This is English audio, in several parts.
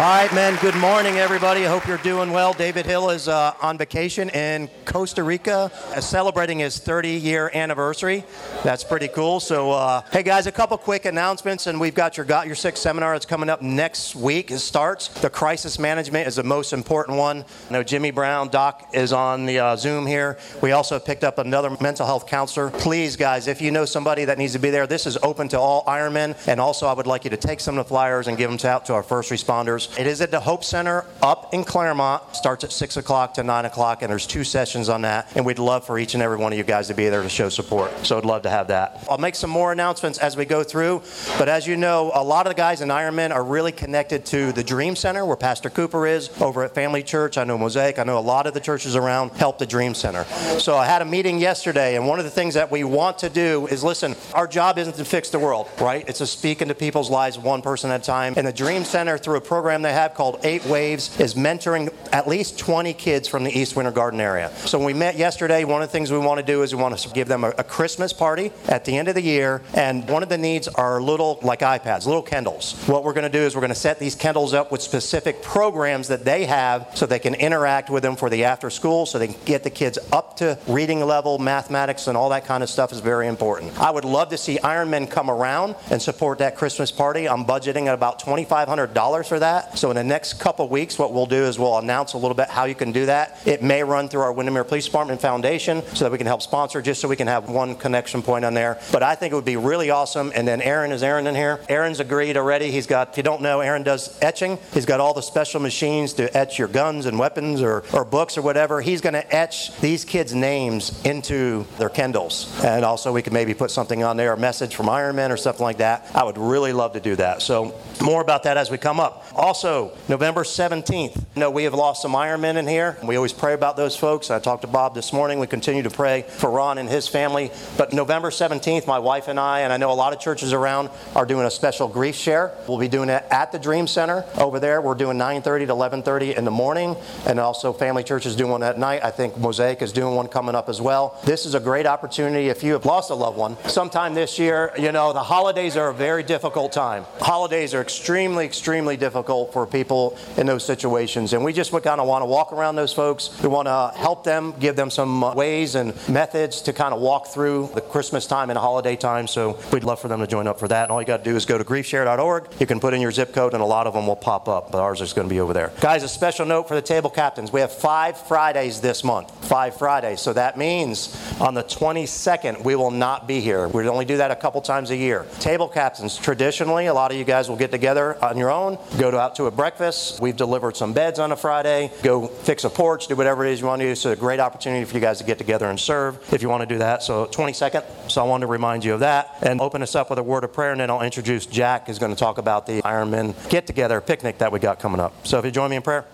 All right, men. Good morning, everybody. I hope you're doing well. David Hill is uh, on vacation in Costa Rica, uh, celebrating his 30-year anniversary. That's pretty cool. So, uh, hey guys, a couple quick announcements, and we've got your Got Your Six seminar. It's coming up next week. It starts. The crisis management is the most important one. I know Jimmy Brown, Doc, is on the uh, Zoom here. We also picked up another mental health counselor. Please, guys, if you know somebody that needs to be there, this is open to all Ironmen. And also, I would like you to take some of the flyers and give them out to our first responders. It is at the Hope Center up in Clermont. Starts at 6 o'clock to 9 o'clock, and there's two sessions on that. And we'd love for each and every one of you guys to be there to show support. So I'd love to have that. I'll make some more announcements as we go through. But as you know, a lot of the guys in Ironman are really connected to the Dream Center, where Pastor Cooper is, over at Family Church. I know Mosaic. I know a lot of the churches around help the Dream Center. So I had a meeting yesterday, and one of the things that we want to do is listen, our job isn't to fix the world, right? It's to speak into people's lives one person at a time. And the Dream Center, through a program they have called Eight Waves, is mentoring at least 20 kids from the East Winter Garden area. So when we met yesterday, one of the things we want to do is we want to give them a, a Christmas party at the end of the year. And one of the needs are little, like iPads, little Kindles. What we're going to do is we're going to set these Kindles up with specific programs that they have so they can interact with them for the after school, so they can get the kids up to reading level, mathematics, and all that kind of stuff is very important. I would love to see Ironmen come around and support that Christmas party. I'm budgeting at about $2,500 for that. So in the next couple weeks, what we'll do is we'll announce a little bit how you can do that. It may run through our Windermere Police Department Foundation so that we can help sponsor, just so we can have one connection point on there. But I think it would be really awesome. And then Aaron, is Aaron in here? Aaron's agreed already. He's got, if you don't know, Aaron does etching. He's got all the special machines to etch your guns and weapons or, or books or whatever. He's going to etch these kids' names into their Kindles. And also, we could maybe put something on there, a message from Iron Man or something like that. I would really love to do that. So, more about that as we come up. Also, November 17th. Know, we have lost some Ironmen in here. We always pray about those folks. I talked to Bob this morning. We continue to pray for Ron and his family. But November 17th, my wife and I, and I know a lot of churches around, are doing a special grief share. We'll be doing it at the Dream Center over there. We're doing 9:30 to 11:30 in the morning, and also Family Church is doing one at night. I think Mosaic is doing one coming up as well. This is a great opportunity if you have lost a loved one sometime this year. You know, the holidays are a very difficult time. Holidays are extremely, extremely difficult for people in those situations, and we just kind of want to walk around those folks. We want to help them, give them some uh, ways and methods to kind of walk through the Christmas time and holiday time. So we'd love for them to join up for that. And all you got to do is go to griefshare.org. You can put in your zip code, and a lot of them will pop up. But ours is going to be over there. Guys, a special note for the table captains: we have five Fridays this month. Five Fridays. So that means on the 22nd we will not be here. We only do that a couple times a year. Table captains, traditionally, a lot of you guys will get together on your own, go to, out to a breakfast. We've delivered some beds on a Friday. Go fix a porch, do whatever it is you want to do. It's a great opportunity for you guys to get together and serve if you want to do that. So 22nd. So I wanted to remind you of that and open us up with a word of prayer, and then I'll introduce Jack, who's going to talk about the Ironman get together picnic that we got coming up. So if you join me in prayer.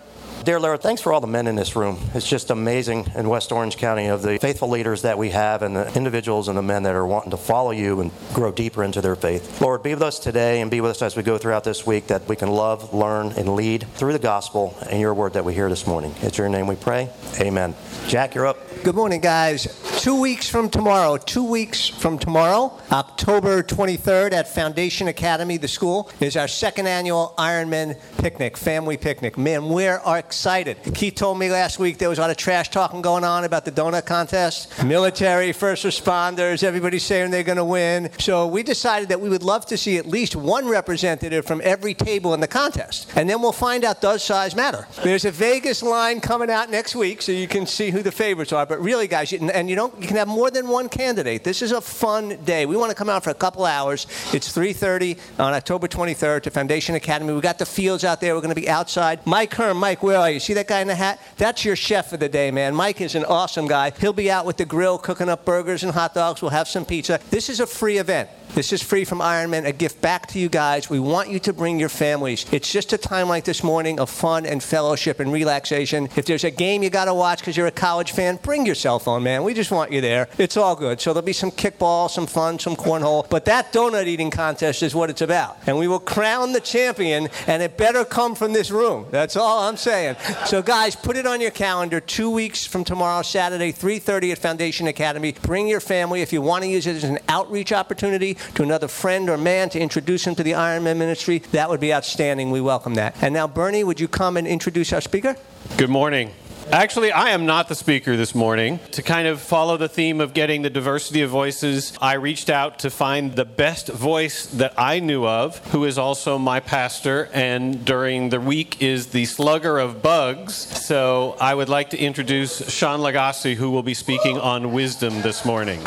Dear Lord, thanks for all the men in this room. It's just amazing in West Orange County of the faithful leaders that we have and the individuals and the men that are wanting to follow you and grow deeper into their faith. Lord, be with us today and be with us as we go throughout this week that we can love, learn, and lead through the gospel and your word that we hear this morning. It's your name we pray. Amen. Jack, you're up. Good morning, guys. Two weeks from tomorrow, two weeks from tomorrow, October 23rd at Foundation Academy, the school, is our second annual Ironman picnic, family picnic. Man, we are excited. Keith told me last week there was a lot of trash talking going on about the donut contest. Military, first responders, everybody saying they're going to win. So we decided that we would love to see at least one representative from every table in the contest. And then we'll find out does size matter. There's a Vegas line coming out next week, so you can see who the favorites are. But really, guys, and you don't you can have more than one candidate. This is a fun day. We want to come out for a couple hours. It's 3:30 on October 23rd to Foundation Academy. We got the fields out there. We're going to be outside. Mike Herm, Mike, where are you? See that guy in the hat? That's your chef for the day, man. Mike is an awesome guy. He'll be out with the grill cooking up burgers and hot dogs. We'll have some pizza. This is a free event. This is free from Ironman, a gift back to you guys. We want you to bring your families. It's just a time like this morning of fun and fellowship and relaxation. If there's a game you got to watch because you're a college fan, bring your cell phone, man. We just want you there. It's all good. So there'll be some kickball, some fun, some cornhole. But that donut eating contest is what it's about. And we will crown the champion, and it better come from this room. That's all I'm saying. So, guys, put it on your calendar. Two weeks from tomorrow, Saturday, 3.30 at Foundation Academy. Bring your family. If you want to use it as an outreach opportunity, to another friend or man to introduce him to the Ironman ministry, that would be outstanding. We welcome that. And now, Bernie, would you come and introduce our speaker? Good morning. Actually, I am not the speaker this morning. To kind of follow the theme of getting the diversity of voices, I reached out to find the best voice that I knew of, who is also my pastor, and during the week is the slugger of bugs. So I would like to introduce Sean Lagasse, who will be speaking on wisdom this morning.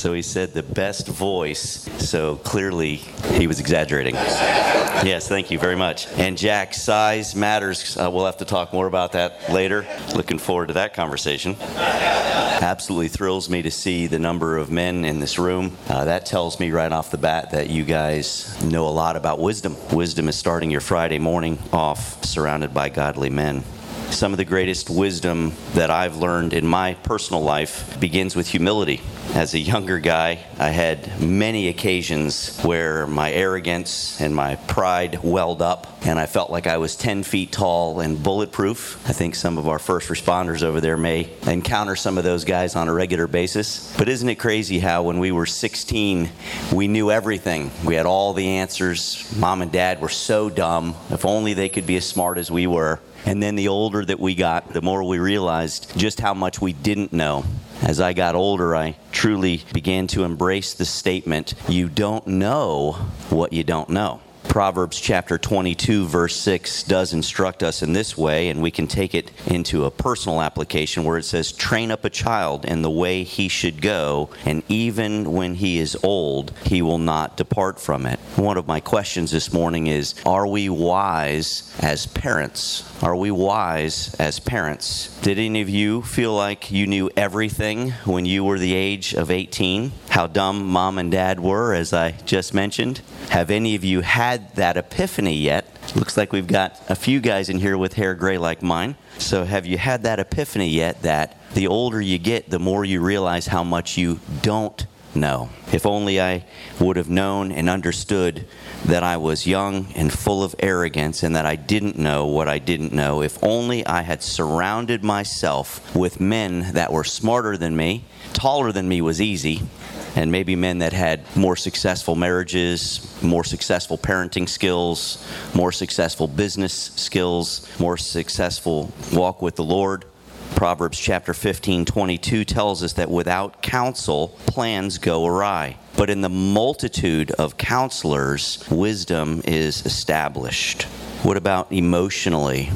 So he said the best voice. So clearly he was exaggerating. Yes, thank you very much. And Jack, size matters. Uh, we'll have to talk more about that later. Looking forward to that conversation. Absolutely thrills me to see the number of men in this room. Uh, that tells me right off the bat that you guys know a lot about wisdom. Wisdom is starting your Friday morning off surrounded by godly men. Some of the greatest wisdom that I've learned in my personal life begins with humility. As a younger guy, I had many occasions where my arrogance and my pride welled up, and I felt like I was 10 feet tall and bulletproof. I think some of our first responders over there may encounter some of those guys on a regular basis. But isn't it crazy how when we were 16, we knew everything? We had all the answers. Mom and dad were so dumb. If only they could be as smart as we were. And then the older that we got, the more we realized just how much we didn't know. As I got older, I truly began to embrace the statement you don't know what you don't know. Proverbs chapter 22, verse 6 does instruct us in this way, and we can take it into a personal application where it says, Train up a child in the way he should go, and even when he is old, he will not depart from it. One of my questions this morning is Are we wise as parents? Are we wise as parents? Did any of you feel like you knew everything when you were the age of 18? How dumb mom and dad were, as I just mentioned? Have any of you had that epiphany yet? Looks like we've got a few guys in here with hair gray like mine. So, have you had that epiphany yet that the older you get, the more you realize how much you don't know? If only I would have known and understood that I was young and full of arrogance and that I didn't know what I didn't know. If only I had surrounded myself with men that were smarter than me, taller than me was easy, and maybe men that had more successful marriages, more successful parenting skills, more successful business skills, more successful walk with the Lord. Proverbs chapter 15, 22 tells us that without counsel, plans go awry. But in the multitude of counselors, wisdom is established. What about emotionally?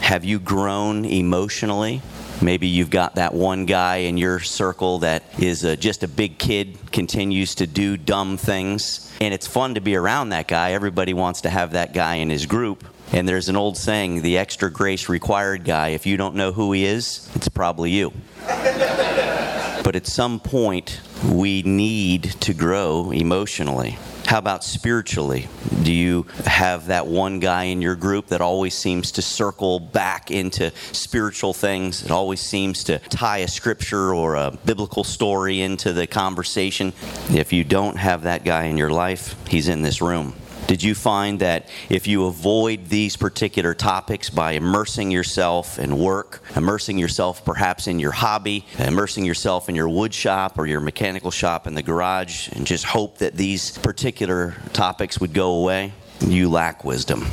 Have you grown emotionally? Maybe you've got that one guy in your circle that is a, just a big kid, continues to do dumb things, and it's fun to be around that guy. Everybody wants to have that guy in his group. And there's an old saying the extra grace required guy, if you don't know who he is, it's probably you. but at some point, we need to grow emotionally. How about spiritually? Do you have that one guy in your group that always seems to circle back into spiritual things? It always seems to tie a scripture or a biblical story into the conversation. If you don't have that guy in your life, he's in this room. Did you find that if you avoid these particular topics by immersing yourself in work, immersing yourself perhaps in your hobby, immersing yourself in your wood shop or your mechanical shop in the garage, and just hope that these particular topics would go away, you lack wisdom?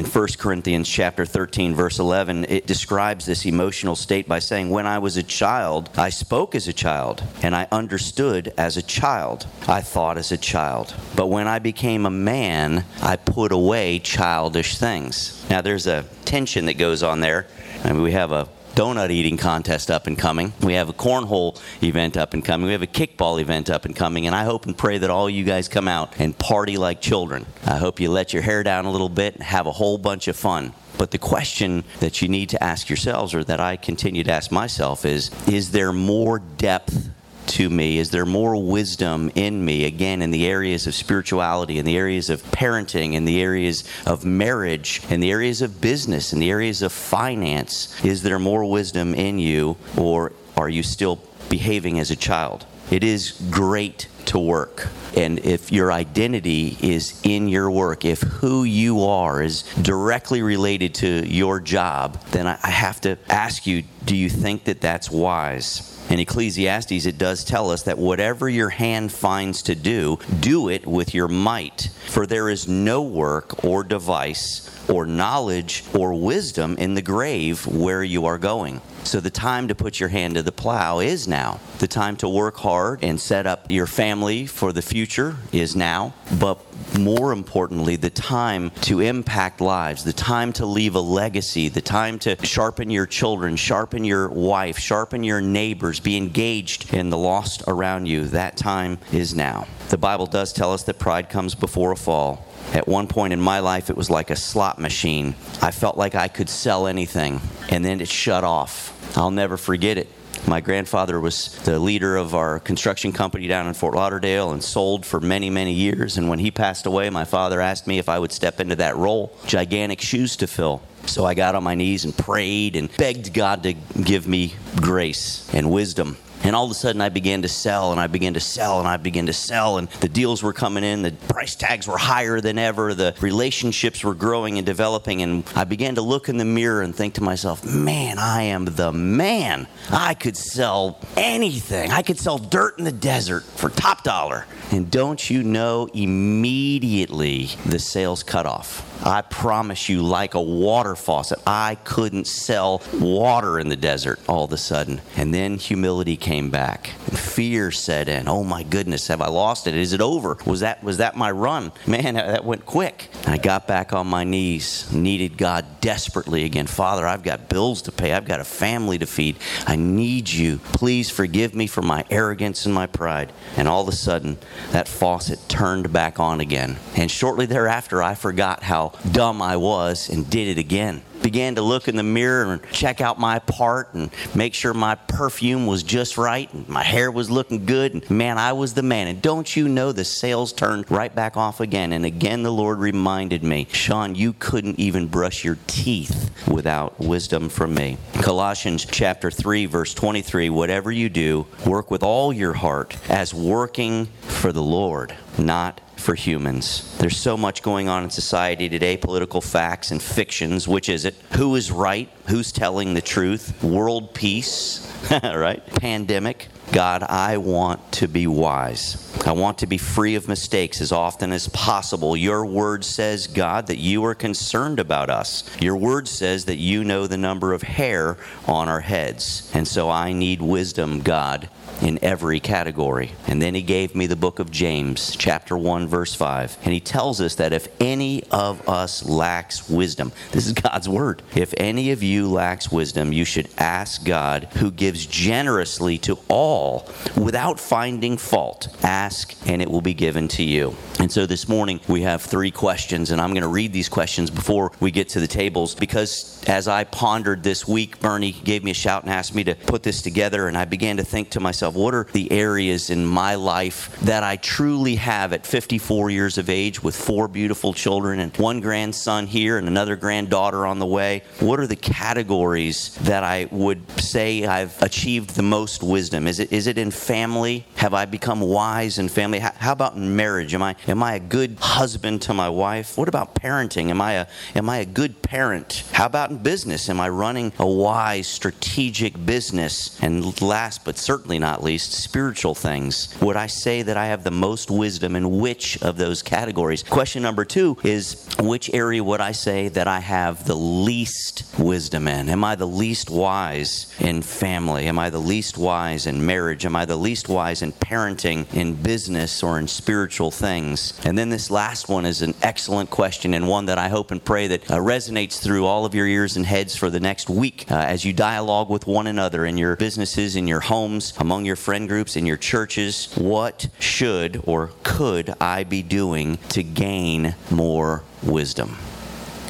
In 1 Corinthians chapter 13 verse 11 it describes this emotional state by saying when I was a child I spoke as a child and I understood as a child. I thought as a child. But when I became a man I put away childish things. Now there's a tension that goes on there. I mean, we have a donut eating contest up and coming. We have a cornhole event up and coming. We have a kickball event up and coming. And I hope and pray that all you guys come out and party like children. I hope you let your hair down a little bit and have a whole bunch of fun. But the question that you need to ask yourselves, or that I continue to ask myself, is Is there more depth to me? Is there more wisdom in me, again, in the areas of spirituality, in the areas of parenting, in the areas of marriage, in the areas of business, in the areas of finance? Is there more wisdom in you, or are you still behaving as a child? It is great to work. And if your identity is in your work, if who you are is directly related to your job, then I have to ask you do you think that that's wise? In Ecclesiastes, it does tell us that whatever your hand finds to do, do it with your might. For there is no work or device or knowledge or wisdom in the grave where you are going. So the time to put your hand to the plow is now. The time to work hard and set up your family for the future is now. But more importantly, the time to impact lives, the time to leave a legacy, the time to sharpen your children, sharpen your wife, sharpen your neighbors, be engaged in the lost around you, that time is now. The Bible does tell us that pride comes before a fall. At one point in my life, it was like a slot machine. I felt like I could sell anything, and then it shut off. I'll never forget it. My grandfather was the leader of our construction company down in Fort Lauderdale and sold for many, many years. And when he passed away, my father asked me if I would step into that role. Gigantic shoes to fill. So I got on my knees and prayed and begged God to give me grace and wisdom. And all of a sudden, I began to sell and I began to sell and I began to sell. And the deals were coming in, the price tags were higher than ever, the relationships were growing and developing. And I began to look in the mirror and think to myself, man, I am the man. I could sell anything. I could sell dirt in the desert for top dollar. And don't you know, immediately the sales cut off. I promise you, like a water faucet, I couldn't sell water in the desert all of a sudden. And then humility came back. And fear set in. Oh my goodness, have I lost it? Is it over? Was that was that my run? Man, that went quick. I got back on my knees, needed God desperately again. Father, I've got bills to pay. I've got a family to feed. I need you. Please forgive me for my arrogance and my pride. And all of a sudden, that faucet turned back on again. And shortly thereafter, I forgot how dumb I was and did it again. Began to look in the mirror and check out my part and make sure my perfume was just right and my hair was looking good. And man, I was the man. And don't you know the sales turned right back off again? And again, the Lord reminded me, Sean, you couldn't even brush your teeth without wisdom from me. Colossians chapter 3, verse 23 whatever you do, work with all your heart as working for the Lord, not for humans. There's so much going on in society today political facts and fictions. Which is it? Who is right? Who's telling the truth? World peace, right? Pandemic. God, I want to be wise. I want to be free of mistakes as often as possible. Your word says, God, that you are concerned about us. Your word says that you know the number of hair on our heads. And so I need wisdom, God, in every category. And then he gave me the book of James, chapter 1, verse 5. And he tells us that if any of us lacks wisdom, this is God's word. If any of you lacks wisdom, you should ask God, who gives generously to all without finding fault. Ask, and it will be given to you. And so this morning, we have three questions, and I'm going to read these questions before we get to the tables because as I pondered this week, Bernie gave me a shout and asked me to put this together, and I began to think to myself, what are the areas in my life that I truly have at 54 years of age with four beautiful children and one grandson here and another granddaughter on the way? What are the categories that I would say I've achieved the most wisdom? Is it is it in family? Have I become wise in family? How, how about in marriage? Am I am I a good husband to my wife? What about parenting? Am I a am I a good parent? How about in business? Am I running a wise, strategic business? And last but certainly not least, spiritual things. Would I say that I have the most wisdom in which of those categories? Question number two is which area would I say that I have the least wisdom in? Am I the least wise in family? Am I the least wise in marriage? Am I the least wise in parenting, in business, or in spiritual things? And then this last one is an excellent question and one that I hope and pray that uh, resonates through all of your ears and heads for the next week uh, as you dialogue with one another in your businesses, in your homes, among your friend groups, in your churches. What should or could I be doing to gain more wisdom?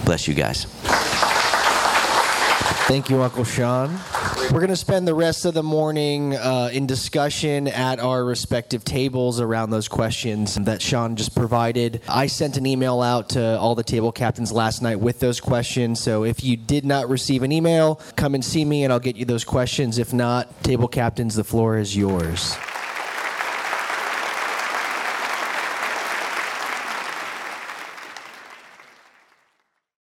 Bless you guys. Thank you, Uncle Sean. We're going to spend the rest of the morning uh, in discussion at our respective tables around those questions that Sean just provided. I sent an email out to all the table captains last night with those questions. So if you did not receive an email, come and see me and I'll get you those questions. If not, table captains, the floor is yours.